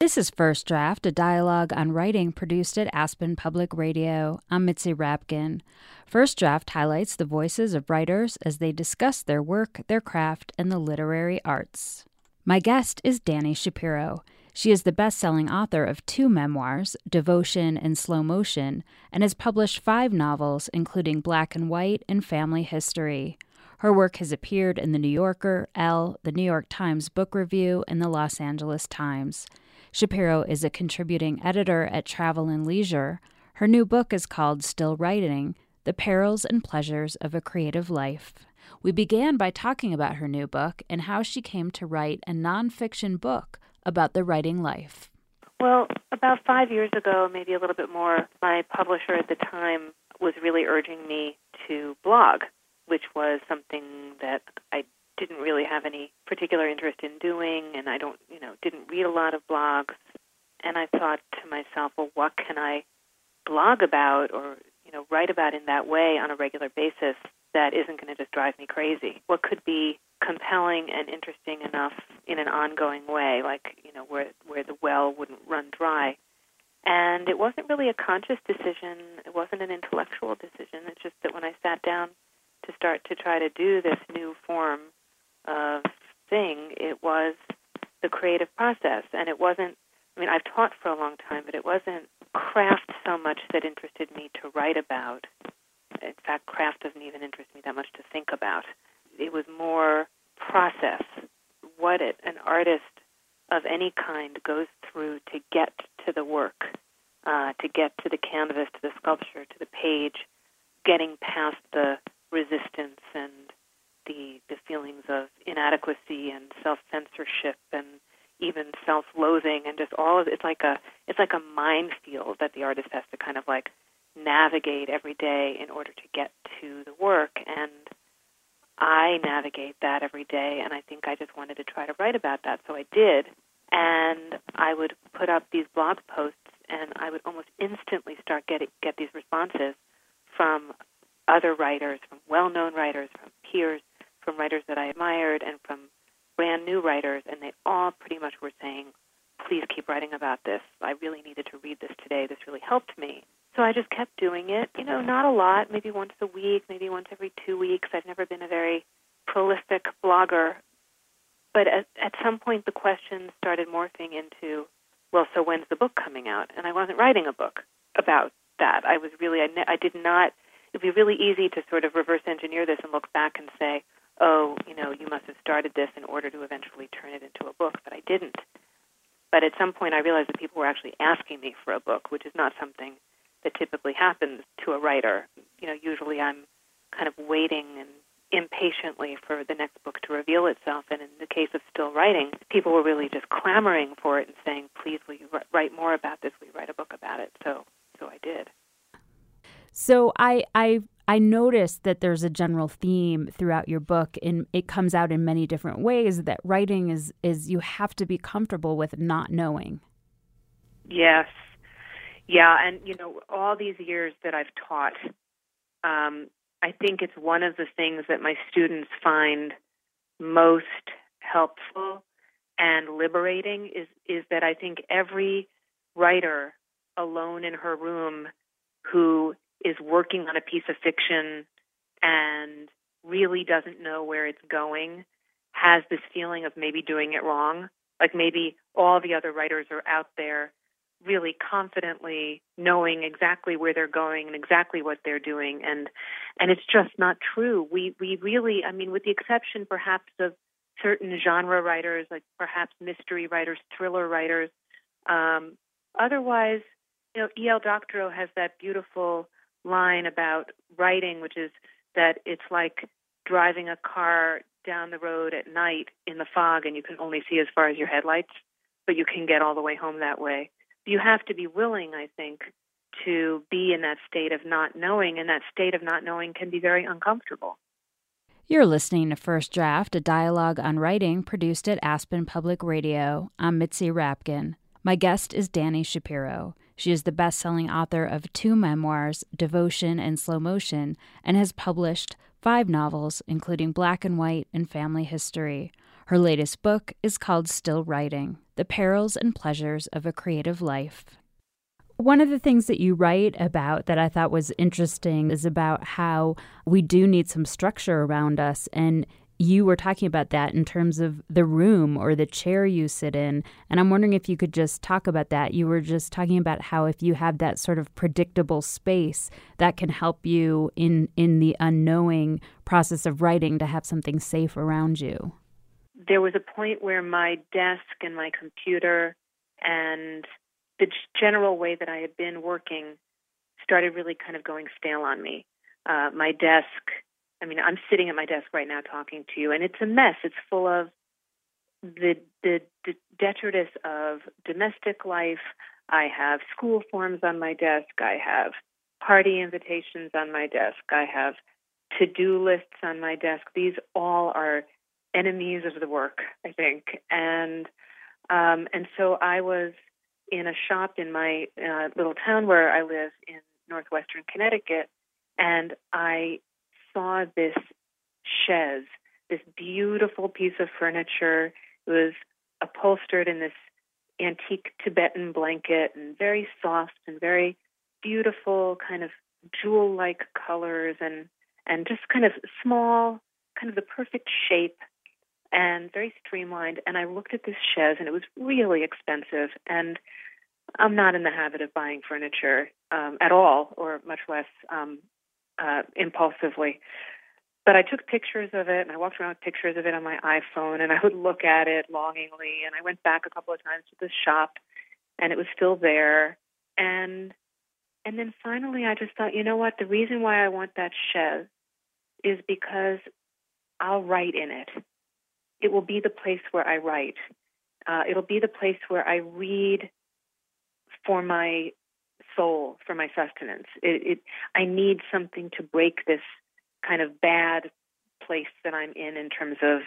This is First Draft, a dialogue on writing produced at Aspen Public Radio. I'm Mitzi Rapkin. First Draft highlights the voices of writers as they discuss their work, their craft, and the literary arts. My guest is Dani Shapiro. She is the best selling author of two memoirs, Devotion and Slow Motion, and has published five novels, including Black and White and Family History. Her work has appeared in The New Yorker, Elle, the New York Times Book Review, and the Los Angeles Times. Shapiro is a contributing editor at Travel and Leisure. Her new book is called Still Writing The Perils and Pleasures of a Creative Life. We began by talking about her new book and how she came to write a nonfiction book about the writing life. Well, about five years ago, maybe a little bit more, my publisher at the time was really urging me to blog, which was something that I have any particular interest in doing, and I don't, you know, didn't read a lot of blogs. And I thought to myself, well, what can I blog about or, you know, write about in that way on a regular basis that isn't going to just drive me crazy? What could be compelling and interesting enough in an ongoing way, like, you know, where where the well wouldn't run dry? And it wasn't really a conscious decision. It wasn't an intellectual decision. It's just that when I sat down to start to try to do this new form uh, thing. It was the creative process, and it wasn't. I mean, I've taught for a long time, but it wasn't craft so much that interested me to write about. In fact, craft doesn't even interest me that much to think about. It was more process, what it, an artist of any kind goes through to get to the work, uh, to get to the canvas, to the sculpture, to the page, getting past the resistance and the the feelings of inadequacy and self censorship and even self loathing and just all of it's like a it's like a minefield that the artist has to kind of like navigate every day in order to get to the work. And I navigate that every day and I think I just wanted to try to write about that so I did. And I would put up these blog posts and I would almost instantly start getting get these responses from other writers, from well-known writers, from peers from writers that I admired and from brand new writers, and they all pretty much were saying, please keep writing about this. I really needed to read this today. This really helped me. So I just kept doing it. You know, not a lot, maybe once a week, maybe once every two weeks. I've never been a very prolific blogger. But at, at some point, the questions started morphing into, well, so when's the book coming out? And I wasn't writing a book about that. I was really, I, ne- I did not, it'd be really easy to sort of reverse engineer this and look back and say, oh, you know, you must have started this in order to eventually turn it into a book, but I didn't. But at some point, I realized that people were actually asking me for a book, which is not something that typically happens to a writer. You know, usually I'm kind of waiting and impatiently for the next book to reveal itself. And in the case of still writing, people were really just clamoring for it and saying, "Please, will you write more about this? Will you write a book about it?" So, so I did. So I I I noticed that there's a general theme throughout your book, and it comes out in many different ways. That writing is is you have to be comfortable with not knowing. Yes, yeah, and you know, all these years that I've taught, um, I think it's one of the things that my students find most helpful and liberating is is that I think every writer alone in her room who is working on a piece of fiction and really doesn't know where it's going has this feeling of maybe doing it wrong. Like maybe all the other writers are out there really confidently knowing exactly where they're going and exactly what they're doing and and it's just not true. We we really I mean with the exception perhaps of certain genre writers like perhaps mystery writers, thriller writers, um, otherwise, you know, E.L. Doctorow has that beautiful line about writing, which is that it's like driving a car down the road at night in the fog and you can only see as far as your headlights, but you can get all the way home that way. You have to be willing, I think, to be in that state of not knowing, and that state of not knowing can be very uncomfortable. You're listening to First Draft, a dialogue on writing produced at Aspen Public Radio. I'm Mitzi Rapkin. My guest is Dani Shapiro. She is the best selling author of two memoirs, Devotion and Slow Motion, and has published five novels, including Black and White and Family History. Her latest book is called Still Writing The Perils and Pleasures of a Creative Life. One of the things that you write about that I thought was interesting is about how we do need some structure around us. And you were talking about that in terms of the room or the chair you sit in. And I'm wondering if you could just talk about that. You were just talking about how if you have that sort of predictable space, that can help you in, in the unknowing process of writing to have something safe around you. There was a point where my desk and my computer and the general way that I had been working started really kind of going stale on me. Uh, my desk I mean, I'm sitting at my desk right now talking to you, and it's a mess. It's full of the the, the detritus of domestic life. I have school forms on my desk. I have party invitations on my desk. I have to do lists on my desk. These all are enemies of the work, I think. And um, and so I was in a shop in my uh, little town where I live in northwestern Connecticut, and I saw this chaise, this beautiful piece of furniture. It was upholstered in this antique Tibetan blanket and very soft and very beautiful, kind of jewel like colors and and just kind of small, kind of the perfect shape and very streamlined. And I looked at this chaise and it was really expensive. And I'm not in the habit of buying furniture um, at all, or much less um, uh, impulsively. But I took pictures of it and I walked around with pictures of it on my iPhone and I would look at it longingly. And I went back a couple of times to the shop and it was still there. And and then finally I just thought, you know what, the reason why I want that chaise is because I'll write in it. It will be the place where I write. Uh, it'll be the place where I read for my soul for my sustenance. It, it, I need something to break this kind of bad place that I'm in in terms of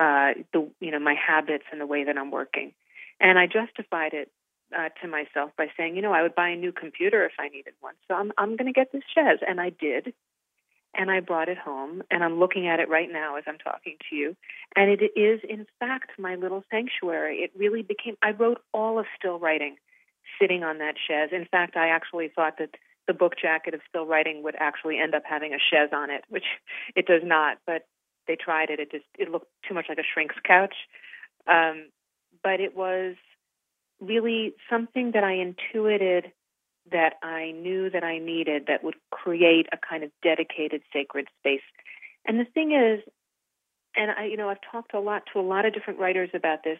uh, the you know my habits and the way that I'm working. And I justified it uh, to myself by saying, you know, I would buy a new computer if I needed one. So I'm I'm going to get this chaise, and I did. And I brought it home, and I'm looking at it right now as I'm talking to you. And it is, in fact, my little sanctuary. It really became. I wrote all of still writing sitting on that chaise. In fact, I actually thought that the book jacket of still writing would actually end up having a chaise on it, which it does not. But they tried it. It just it looked too much like a shrink's couch. Um, but it was really something that I intuited that I knew that I needed that would create a kind of dedicated sacred space. And the thing is, and I, you know, I've talked a lot to a lot of different writers about this.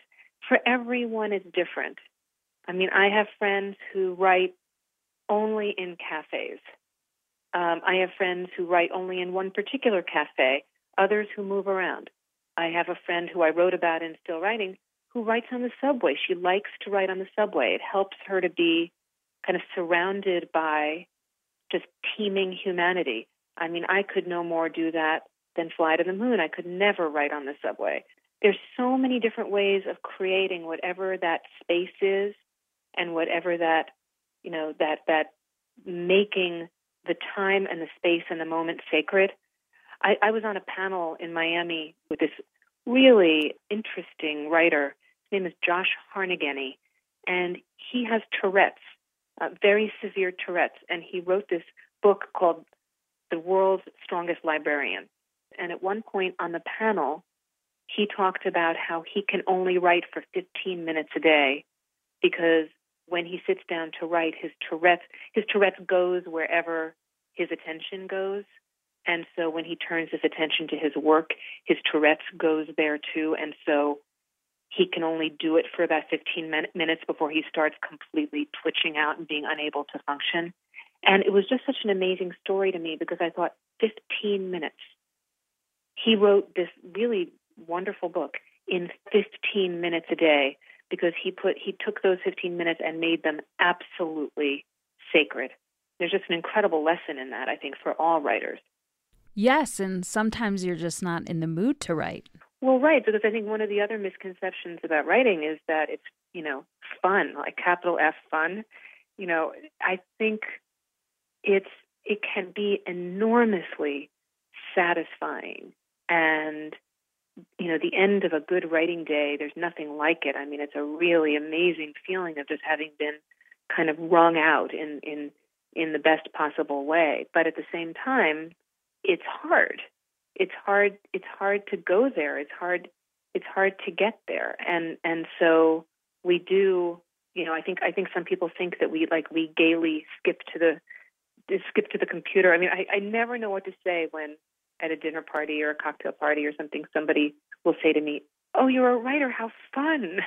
For everyone, it's different. I mean, I have friends who write only in cafes. Um, I have friends who write only in one particular cafe, others who move around. I have a friend who I wrote about in Still Writing who writes on the subway. She likes to write on the subway. It helps her to be kind of surrounded by just teeming humanity. I mean, I could no more do that than fly to the moon. I could never write on the subway. There's so many different ways of creating whatever that space is and whatever that you know that that making the time and the space and the moment sacred. I, I was on a panel in Miami with this really interesting writer. His name is Josh Hanagarne, and he has Tourette's, uh, very severe Tourette's, and he wrote this book called The World's Strongest Librarian. And at one point on the panel, he talked about how he can only write for 15 minutes a day because when he sits down to write, his Tourette's his Tourette's goes wherever his attention goes. And so when he turns his attention to his work, his Tourette's goes there too. And so he can only do it for about 15 min- minutes before he starts completely twitching out and being unable to function. And it was just such an amazing story to me because I thought 15 minutes. He wrote this really wonderful book in 15 minutes a day because he put he took those 15 minutes and made them absolutely sacred. There's just an incredible lesson in that, I think, for all writers. Yes, and sometimes you're just not in the mood to write. Well, right, because I think one of the other misconceptions about writing is that it's, you know, fun, like capital F fun. You know, I think it's it can be enormously satisfying and you know, the end of a good writing day, there's nothing like it. I mean, it's a really amazing feeling of just having been kind of wrung out in in in the best possible way. But at the same time, it's hard. It's hard. It's hard to go there. It's hard. It's hard to get there. And and so we do. You know, I think I think some people think that we like we gaily skip to the skip to the computer. I mean, I, I never know what to say when at a dinner party or a cocktail party or something, somebody will say to me, "Oh, you're a writer. How fun!"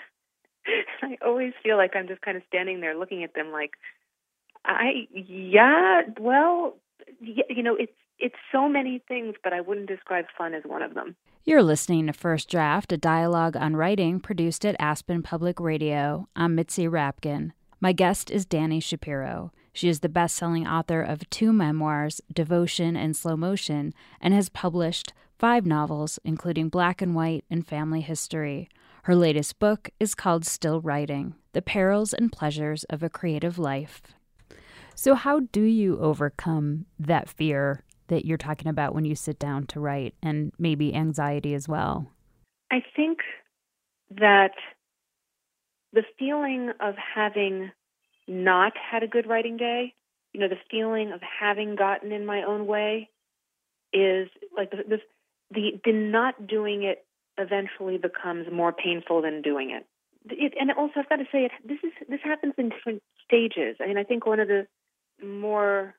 I always feel like I'm just kind of standing there looking at them, like, "I yeah, well, you know, it's it's so many things, but I wouldn't describe fun as one of them." You're listening to First Draft, a dialogue on writing produced at Aspen Public Radio. I'm Mitzi Rapkin. My guest is Dani Shapiro. She is the best selling author of two memoirs, Devotion and Slow Motion, and has published five novels, including Black and White and Family History. Her latest book is called Still Writing The Perils and Pleasures of a Creative Life. So, how do you overcome that fear that you're talking about when you sit down to write and maybe anxiety as well? I think that the feeling of having not had a good writing day, you know, the feeling of having gotten in my own way is like the the the, the not doing it eventually becomes more painful than doing it. it. And also, I've got to say, it this is this happens in different stages. I mean, I think one of the more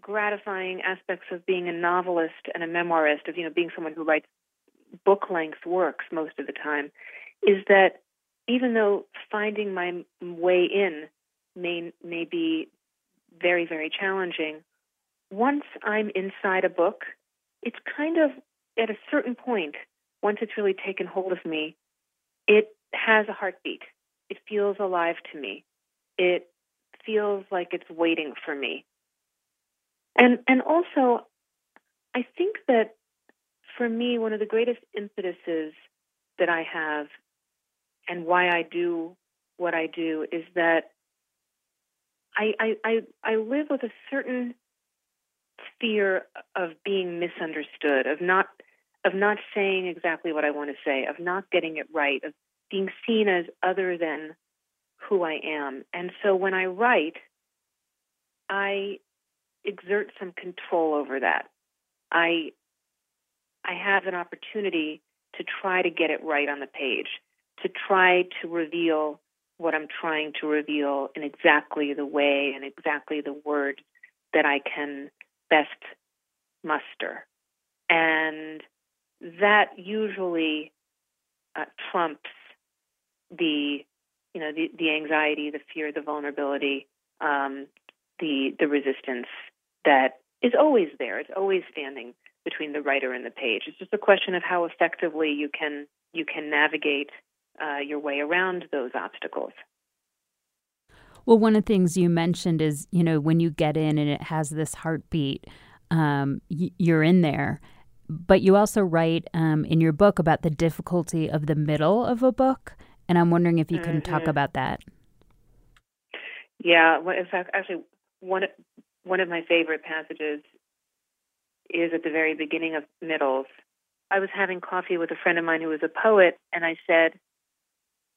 gratifying aspects of being a novelist and a memoirist, of you know, being someone who writes book length works most of the time, is that even though finding my way in may may be very very challenging. Once I'm inside a book, it's kind of at a certain point. Once it's really taken hold of me, it has a heartbeat. It feels alive to me. It feels like it's waiting for me. And and also, I think that for me, one of the greatest impetuses that I have, and why I do what I do, is that I, I, I, live with a certain fear of being misunderstood, of not of not saying exactly what I want to say, of not getting it right, of being seen as other than who I am. And so when I write, I exert some control over that. I I have an opportunity to try to get it right on the page, to try to reveal what I'm trying to reveal in exactly the way and exactly the word that I can best muster. And that usually uh, trumps the you know the, the anxiety, the fear, the vulnerability, um, the the resistance that is always there. It's always standing between the writer and the page. It's just a question of how effectively you can you can navigate uh, your way around those obstacles. Well, one of the things you mentioned is, you know, when you get in and it has this heartbeat, um, y- you're in there. But you also write um, in your book about the difficulty of the middle of a book, and I'm wondering if you can mm-hmm. talk about that. Yeah, well, in fact, actually, one one of my favorite passages is at the very beginning of Middles. I was having coffee with a friend of mine who was a poet, and I said,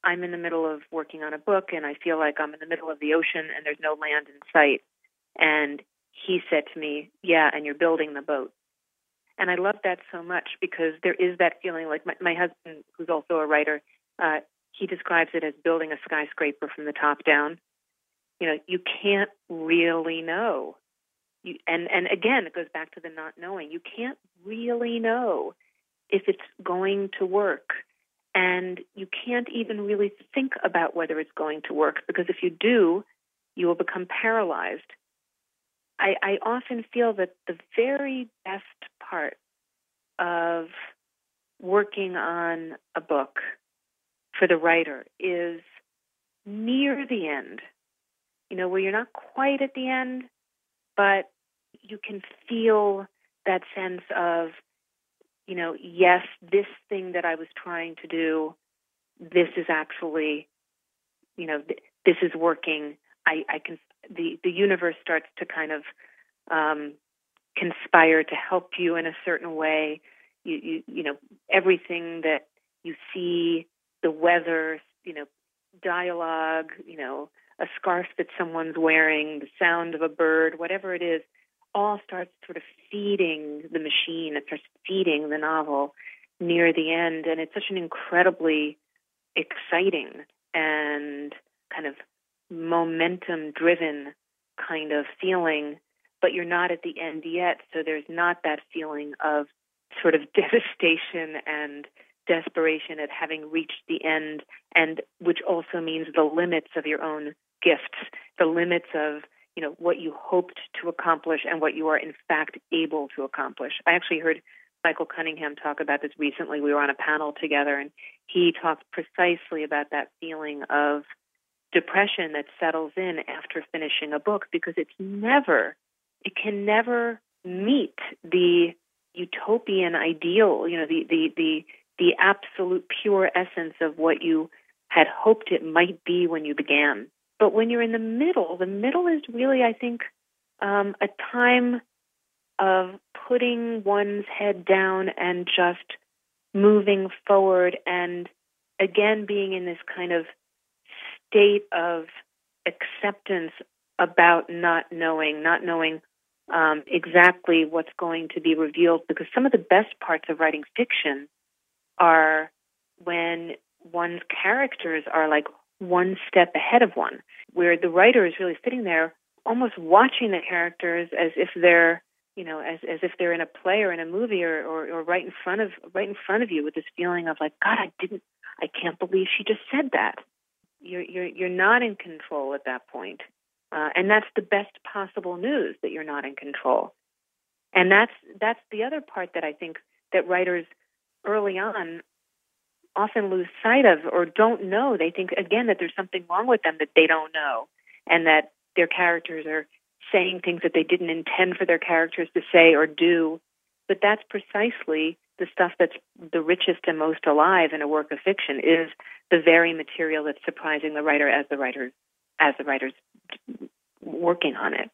I'm in the middle of working on a book and I feel like I'm in the middle of the ocean and there's no land in sight. And he said to me, Yeah, and you're building the boat. And I love that so much because there is that feeling like my, my husband, who's also a writer, uh, he describes it as building a skyscraper from the top down. You know, you can't really know. You, and and again, it goes back to the not knowing. You can't really know if it's going to work and you can't even really think about whether it's going to work because if you do, you will become paralyzed. I, I often feel that the very best part of working on a book for the writer is near the end, you know, where you're not quite at the end, but you can feel that sense of you know, yes, this thing that I was trying to do, this is actually, you know, th- this is working. I, I can, the, the universe starts to kind of um, conspire to help you in a certain way. you, you, you know, everything that you see, the weather, you know, dialogue, you know, a scarf that someone's wearing, the sound of a bird, whatever it is, all starts sort of feeding the machine. It starts feeding the novel near the end. And it's such an incredibly exciting and kind of momentum driven kind of feeling, but you're not at the end yet. So there's not that feeling of sort of devastation and desperation at having reached the end, and which also means the limits of your own gifts, the limits of you know what you hoped to accomplish and what you are in fact able to accomplish. I actually heard Michael Cunningham talk about this recently. We were on a panel together, and he talked precisely about that feeling of depression that settles in after finishing a book because it's never, it can never meet the utopian ideal, you know, the, the, the, the absolute pure essence of what you had hoped it might be when you began. But when you're in the middle, the middle is really, I think, um, a time of putting one's head down and just moving forward and again being in this kind of state of acceptance about not knowing, not knowing um, exactly what's going to be revealed. Because some of the best parts of writing fiction are when one's characters are like one step ahead of one, where the writer is really sitting there almost watching the characters as if they're you know as as if they're in a play or in a movie or, or or right in front of right in front of you with this feeling of like god i didn't i can't believe she just said that. You're you're you're not in control at that point uh, and that's the best possible news that you're not in control. And that's that's the other part that i think that writers early on often lose sight of or don't know. They think, again, that there's something wrong with them that they don't know, and that their characters are saying things that they didn't intend for their characters to say or do. But that's precisely the stuff that's the richest and most alive in a work of fiction is the very material that's surprising the writer as the writer as the writer's working on it.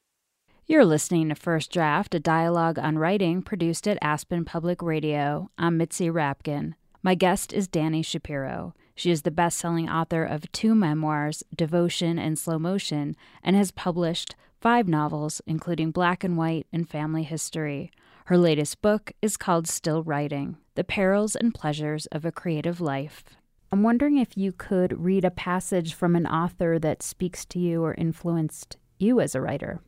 You're listening to First Draft, a dialogue on writing produced at Aspen Public Radio. I'm Mitzi Rapkin. My guest is Dani Shapiro. She is the best selling author of two memoirs, Devotion and Slow Motion, and has published five novels, including Black and White and Family History. Her latest book is called Still Writing The Perils and Pleasures of a Creative Life. I'm wondering if you could read a passage from an author that speaks to you or influenced you as a writer.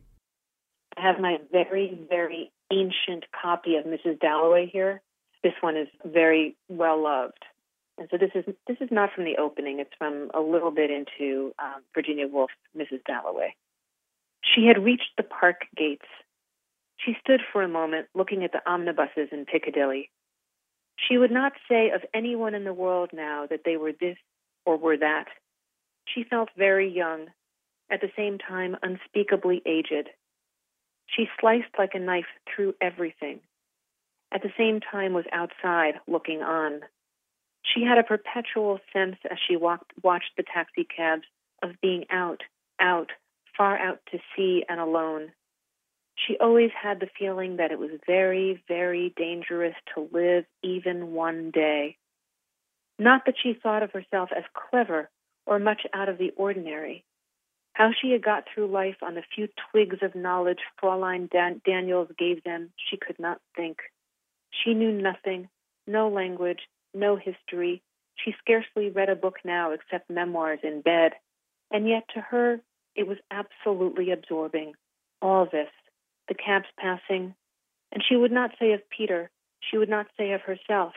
I have my very, very ancient copy of Mrs. Dalloway here. This one is very well loved. And so this is this is not from the opening. It's from a little bit into um, Virginia Woolf's Mrs. Dalloway. She had reached the park gates. She stood for a moment looking at the omnibuses in Piccadilly. She would not say of anyone in the world now that they were this or were that. She felt very young, at the same time unspeakably aged. She sliced like a knife through everything at the same time was outside looking on. She had a perpetual sense as she walked, watched the taxicabs of being out, out, far out to sea and alone. She always had the feeling that it was very, very dangerous to live even one day. Not that she thought of herself as clever or much out of the ordinary. How she had got through life on the few twigs of knowledge Fraulein Dan- Daniels gave them, she could not think. She knew nothing, no language, no history. She scarcely read a book now except memoirs in bed. And yet to her, it was absolutely absorbing. All this, the cabs passing. And she would not say of Peter, she would not say of herself,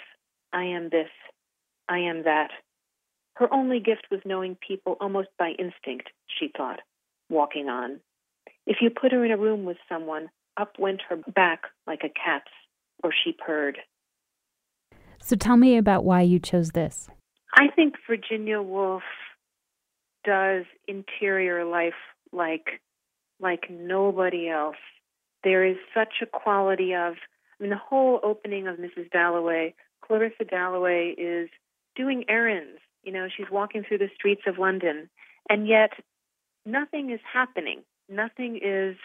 I am this, I am that. Her only gift was knowing people almost by instinct, she thought, walking on. If you put her in a room with someone, up went her back like a cat's or she purred. So tell me about why you chose this. I think Virginia Woolf does interior life like like nobody else. There is such a quality of I mean the whole opening of Mrs. Dalloway, Clarissa Dalloway is doing errands. You know, she's walking through the streets of London and yet nothing is happening. Nothing is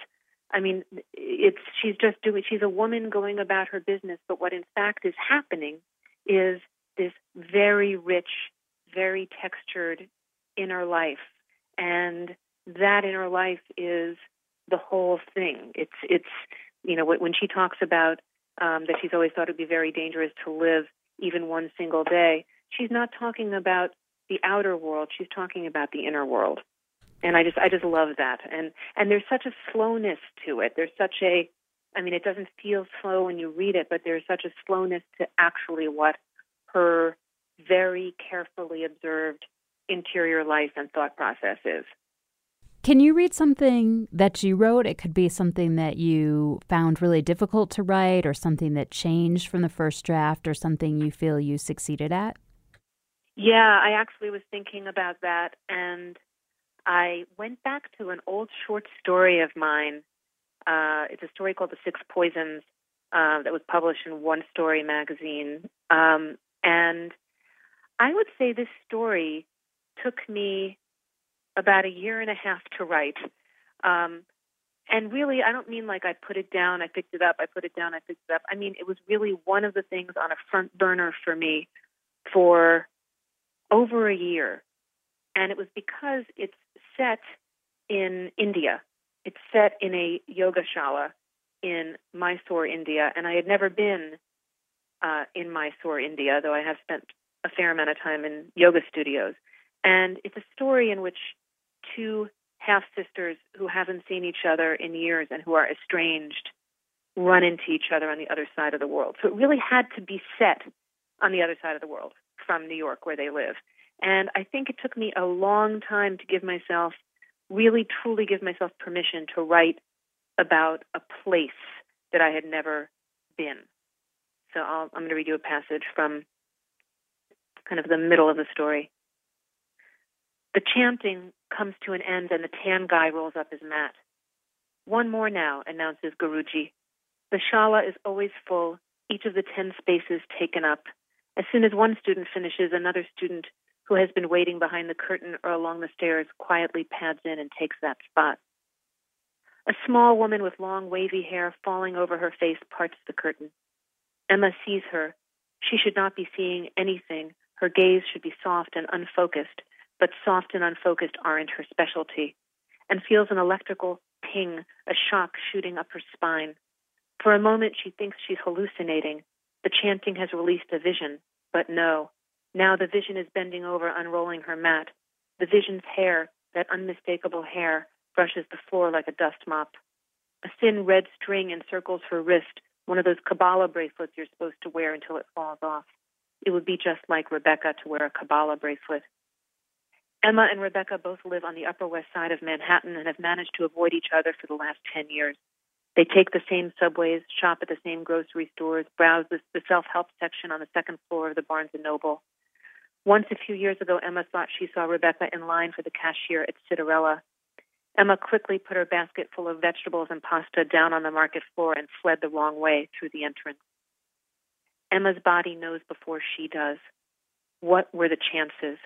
I mean, it's she's just doing. She's a woman going about her business, but what in fact is happening is this very rich, very textured inner life, and that inner life is the whole thing. It's it's you know when she talks about um, that she's always thought it'd be very dangerous to live even one single day. She's not talking about the outer world. She's talking about the inner world, and I just I just love that. And and there's such a slowness to it. There's such a I mean, it doesn't feel slow when you read it, but there's such a slowness to actually what her very carefully observed interior life and thought process is. Can you read something that you wrote? It could be something that you found really difficult to write, or something that changed from the first draft, or something you feel you succeeded at. Yeah, I actually was thinking about that, and I went back to an old short story of mine. Uh, it's a story called The Six Poisons uh, that was published in One Story magazine. Um, and I would say this story took me about a year and a half to write. Um, and really, I don't mean like I put it down, I picked it up, I put it down, I picked it up. I mean, it was really one of the things on a front burner for me for over a year. And it was because it's set in India. It's set in a yoga shala in Mysore, India. And I had never been uh, in Mysore, India, though I have spent a fair amount of time in yoga studios. And it's a story in which two half sisters who haven't seen each other in years and who are estranged run into each other on the other side of the world. So it really had to be set on the other side of the world from New York, where they live. And I think it took me a long time to give myself, really truly give myself permission to write about a place that I had never been. So i am going to read you a passage from kind of the middle of the story. The chanting comes to an end and the tan guy rolls up his mat. One more now, announces Guruji. The shala is always full, each of the ten spaces taken up. As soon as one student finishes, another student who has been waiting behind the curtain or along the stairs quietly pads in and takes that spot. A small woman with long wavy hair falling over her face parts the curtain. Emma sees her. She should not be seeing anything. Her gaze should be soft and unfocused, but soft and unfocused aren't her specialty, and feels an electrical ping, a shock shooting up her spine. For a moment, she thinks she's hallucinating. The chanting has released a vision, but no. Now the vision is bending over, unrolling her mat. The vision's hair, that unmistakable hair, brushes the floor like a dust mop. A thin red string encircles her wrist, one of those Kabbalah bracelets you're supposed to wear until it falls off. It would be just like Rebecca to wear a Kabbalah bracelet. Emma and Rebecca both live on the Upper West Side of Manhattan and have managed to avoid each other for the last 10 years. They take the same subways, shop at the same grocery stores, browse the, self-help section on the second floor of the Barnes & Noble. Once a few years ago, Emma thought she saw Rebecca in line for the cashier at Citarella. Emma quickly put her basket full of vegetables and pasta down on the market floor and fled the wrong way through the entrance. Emma's body knows before she does. What were the chances?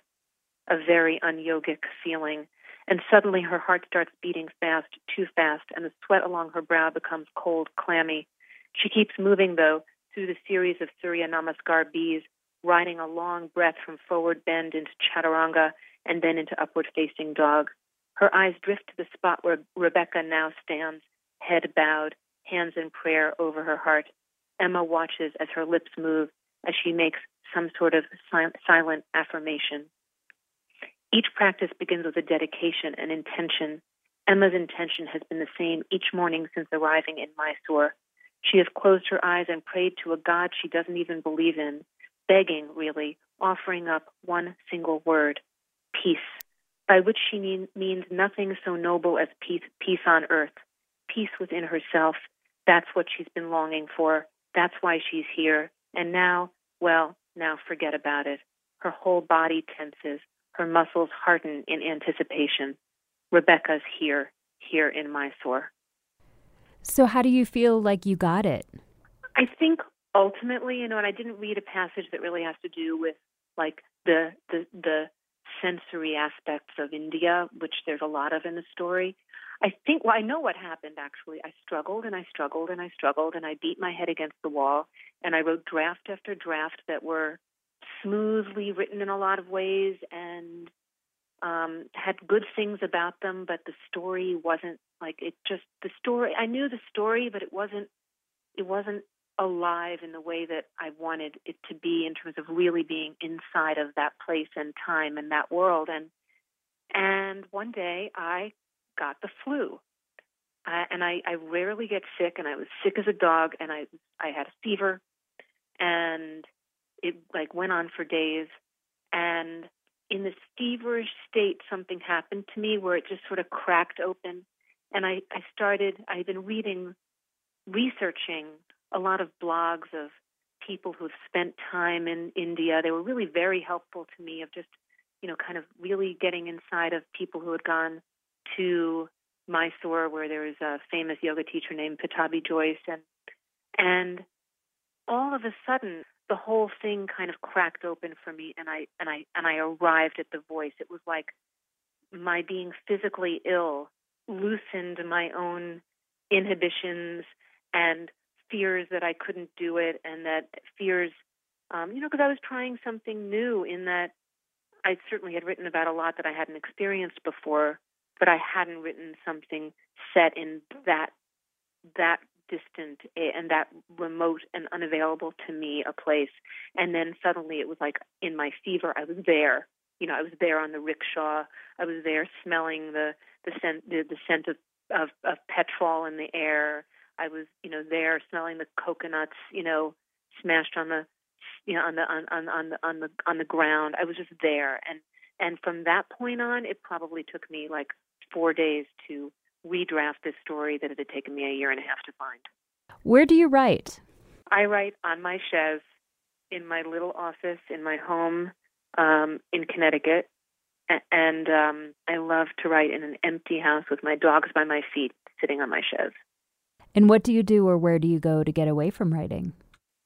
a very unyogic feeling. And suddenly her heart starts beating fast, too fast, and the sweat along her brow becomes cold, clammy. She keeps moving, though, through the series of Surya Namaskar bees, riding a long breath from forward bend into chaturanga and then into upward facing dog. Her eyes drift to the spot where Rebecca now stands, head bowed, hands in prayer over her heart. Emma watches as her lips move as she makes some sort of silent affirmation. Each practice begins with a dedication and intention. Emma's intention has been the same each morning since arriving in Mysore. She has closed her eyes and prayed to a God she doesn't even believe in, begging, really, offering up one single word peace, by which she mean, means nothing so noble as peace, peace on earth, peace within herself. That's what she's been longing for. That's why she's here. And now, well, now forget about it. Her whole body tenses. Her muscles harden in anticipation. Rebecca's here, here in Mysore. So, how do you feel like you got it? I think ultimately, you know, and I didn't read a passage that really has to do with like the the the sensory aspects of India, which there's a lot of in the story. I think, well, I know what happened actually. I struggled and I struggled and I struggled and I beat my head against the wall and I wrote draft after draft that were smoothly written in a lot of ways and um, had good things about them, but the story wasn't like it just the story. I knew the story, but it wasn't it wasn't alive in the way that I wanted it to be in terms of really being inside of that place and time and that world. And and one day I got the flu, uh, and I, I rarely get sick, and I was sick as a dog, and I I had a fever, and it like went on for days, and in this feverish state, something happened to me where it just sort of cracked open, and I I started. I've been reading, researching a lot of blogs of people who've spent time in India. They were really very helpful to me of just, you know, kind of really getting inside of people who had gone to Mysore, where there was a famous yoga teacher named Pattabhi Jois, and and all of a sudden the whole thing kind of cracked open for me, and I and I and I arrived at the voice. It was like my being physically ill loosened my own inhibitions and fears that I couldn't do it, and that fears, um, you know, because I was trying something new in that I certainly had written about a lot that I hadn't experienced before, but I hadn't written something set in that that distant and that remote and unavailable to me a place. And then suddenly it was like in my fever, I was there. You know, I was there on the rickshaw. I was there smelling the the scent the, the scent of, of of petrol in the air. I was, you know, there smelling the coconuts, you know, smashed on the, you know, on the on on on the on the on the ground. I was just there, and and from that point on, it probably took me like four days to redraft this story that it had taken me a year and a half to find. Where do you write? I write on my chaise in my little office in my home um, in Connecticut, and um, I love to write in an empty house with my dogs by my feet, sitting on my chaise. And what do you do or where do you go to get away from writing?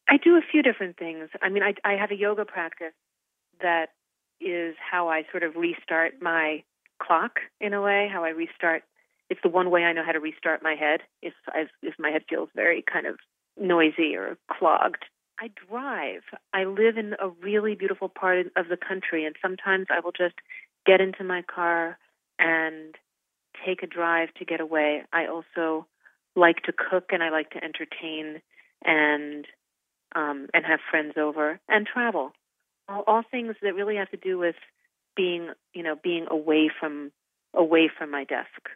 I do a few different things. I mean, I, I have a yoga practice that is how I sort of restart my clock in a way, how I restart. It's the one way I know how to restart my head if I've, if my head feels very kind of noisy or clogged. I drive. I live in a really beautiful part of the country, and sometimes I will just get into my car and take a drive to get away. I also like to cook and I like to entertain and um, and have friends over and travel. All, all things that really have to do with being, you know, being away from away from my desk.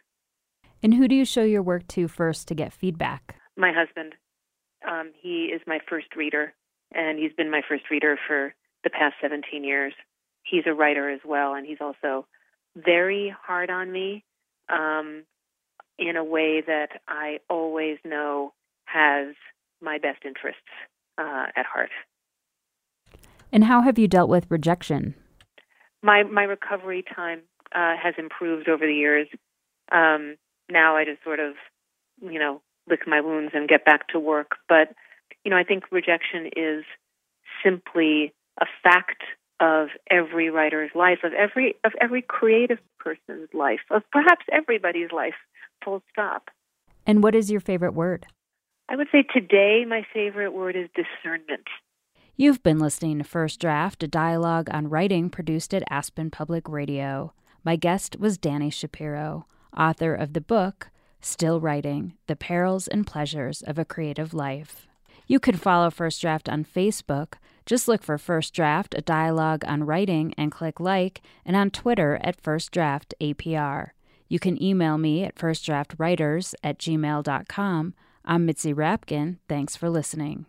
And who do you show your work to first to get feedback? My husband. Um, he is my first reader, and he's been my first reader for the past 17 years. He's a writer as well, and he's also very hard on me. Um, in a way that I always know has my best interests uh, at heart. And how have you dealt with rejection? My my recovery time uh, has improved over the years. Um, now I just sort of, you know, lick my wounds and get back to work. But you know, I think rejection is simply a fact of every writer's life, of every of every creative person's life, of perhaps everybody's life full stop. And what is your favorite word? I would say today my favorite word is discernment. You've been listening to First Draft, a dialogue on writing produced at Aspen Public Radio. My guest was Dani Shapiro, author of the book Still Writing The Perils and Pleasures of a Creative Life. You can follow First Draft on Facebook. Just look for First Draft, a dialogue on writing, and click like, and on Twitter at First Draft APR. You can email me at firstdraftwriters at gmail.com. I'm Mitzi Rapkin. Thanks for listening.